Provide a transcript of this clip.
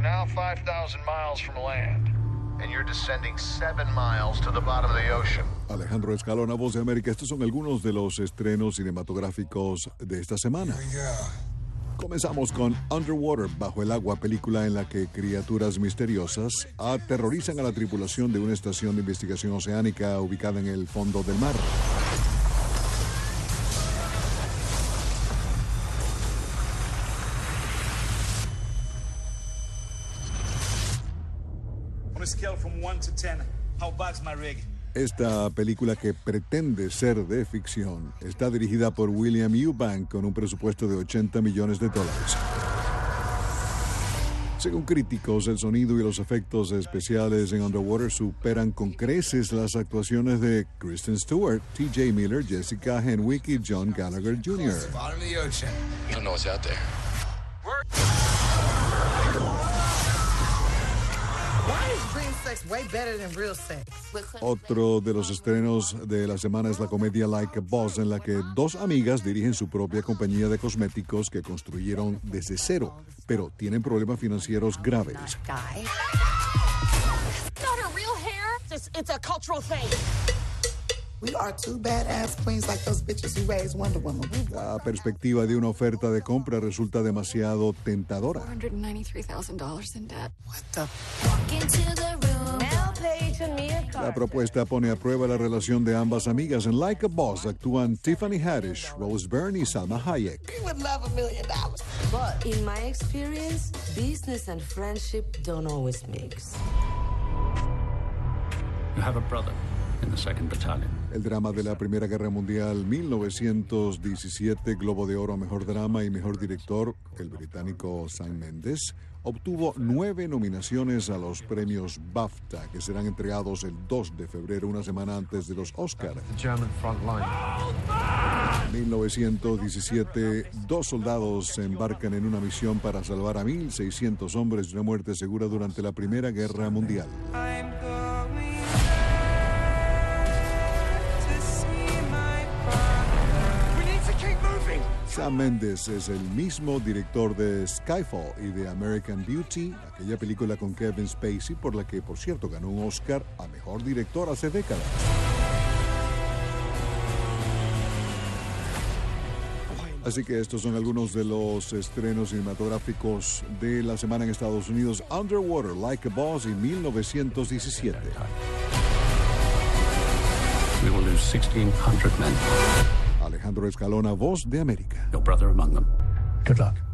are now 5,000 miles from land, and you're descending seven miles to the bottom of the ocean. Alejandro Escalona, Voz de América. Estos son algunos de los estrenos cinematográficos de esta semana. Comenzamos con Underwater, bajo el agua, película en la que criaturas misteriosas aterrorizan a la tripulación de una estación de investigación oceánica ubicada en el fondo del mar. Esta película que pretende ser de ficción está dirigida por William Eubank con un presupuesto de 80 millones de dólares. Según críticos, el sonido y los efectos especiales en Underwater superan con creces las actuaciones de Kristen Stewart, TJ Miller, Jessica Henwick y John Gallagher Jr. Otro de los estrenos de la semana es la comedia Like a Boss, en la que dos amigas dirigen su propia compañía de cosméticos que construyeron desde cero, pero tienen problemas financieros graves. It's a cultural thing. La perspectiva de una oferta de compra resulta demasiado tentadora. $193,000 in debt. what the Mel Page and Mia La propuesta pone a prueba la relación de ambas amigas. En Like a Boss actúan Tiffany Haddish, Rose Byrne y Salma Hayek. We would love a million dollars. But in my experience, business and friendship don't always mix. You have a brother in the second battalion. El drama de la Primera Guerra Mundial 1917, Globo de Oro a Mejor Drama y Mejor Director, el británico Sam Mendes, obtuvo nueve nominaciones a los premios BAFTA, que serán entregados el 2 de febrero, una semana antes de los Oscar. German front line. 1917, dos soldados se embarcan en una misión para salvar a 1.600 hombres de una muerte segura durante la Primera Guerra Mundial. Sam Mendes es el mismo director de Skyfall y de American Beauty, aquella película con Kevin Spacey por la que, por cierto, ganó un Oscar a Mejor Director hace décadas. Así que estos son algunos de los estrenos cinematográficos de la semana en Estados Unidos. Underwater, Like a Boss y 1917. We will lose 1,600 men. Alejandro Escalona, Voz de América. Your brother among them. Good luck.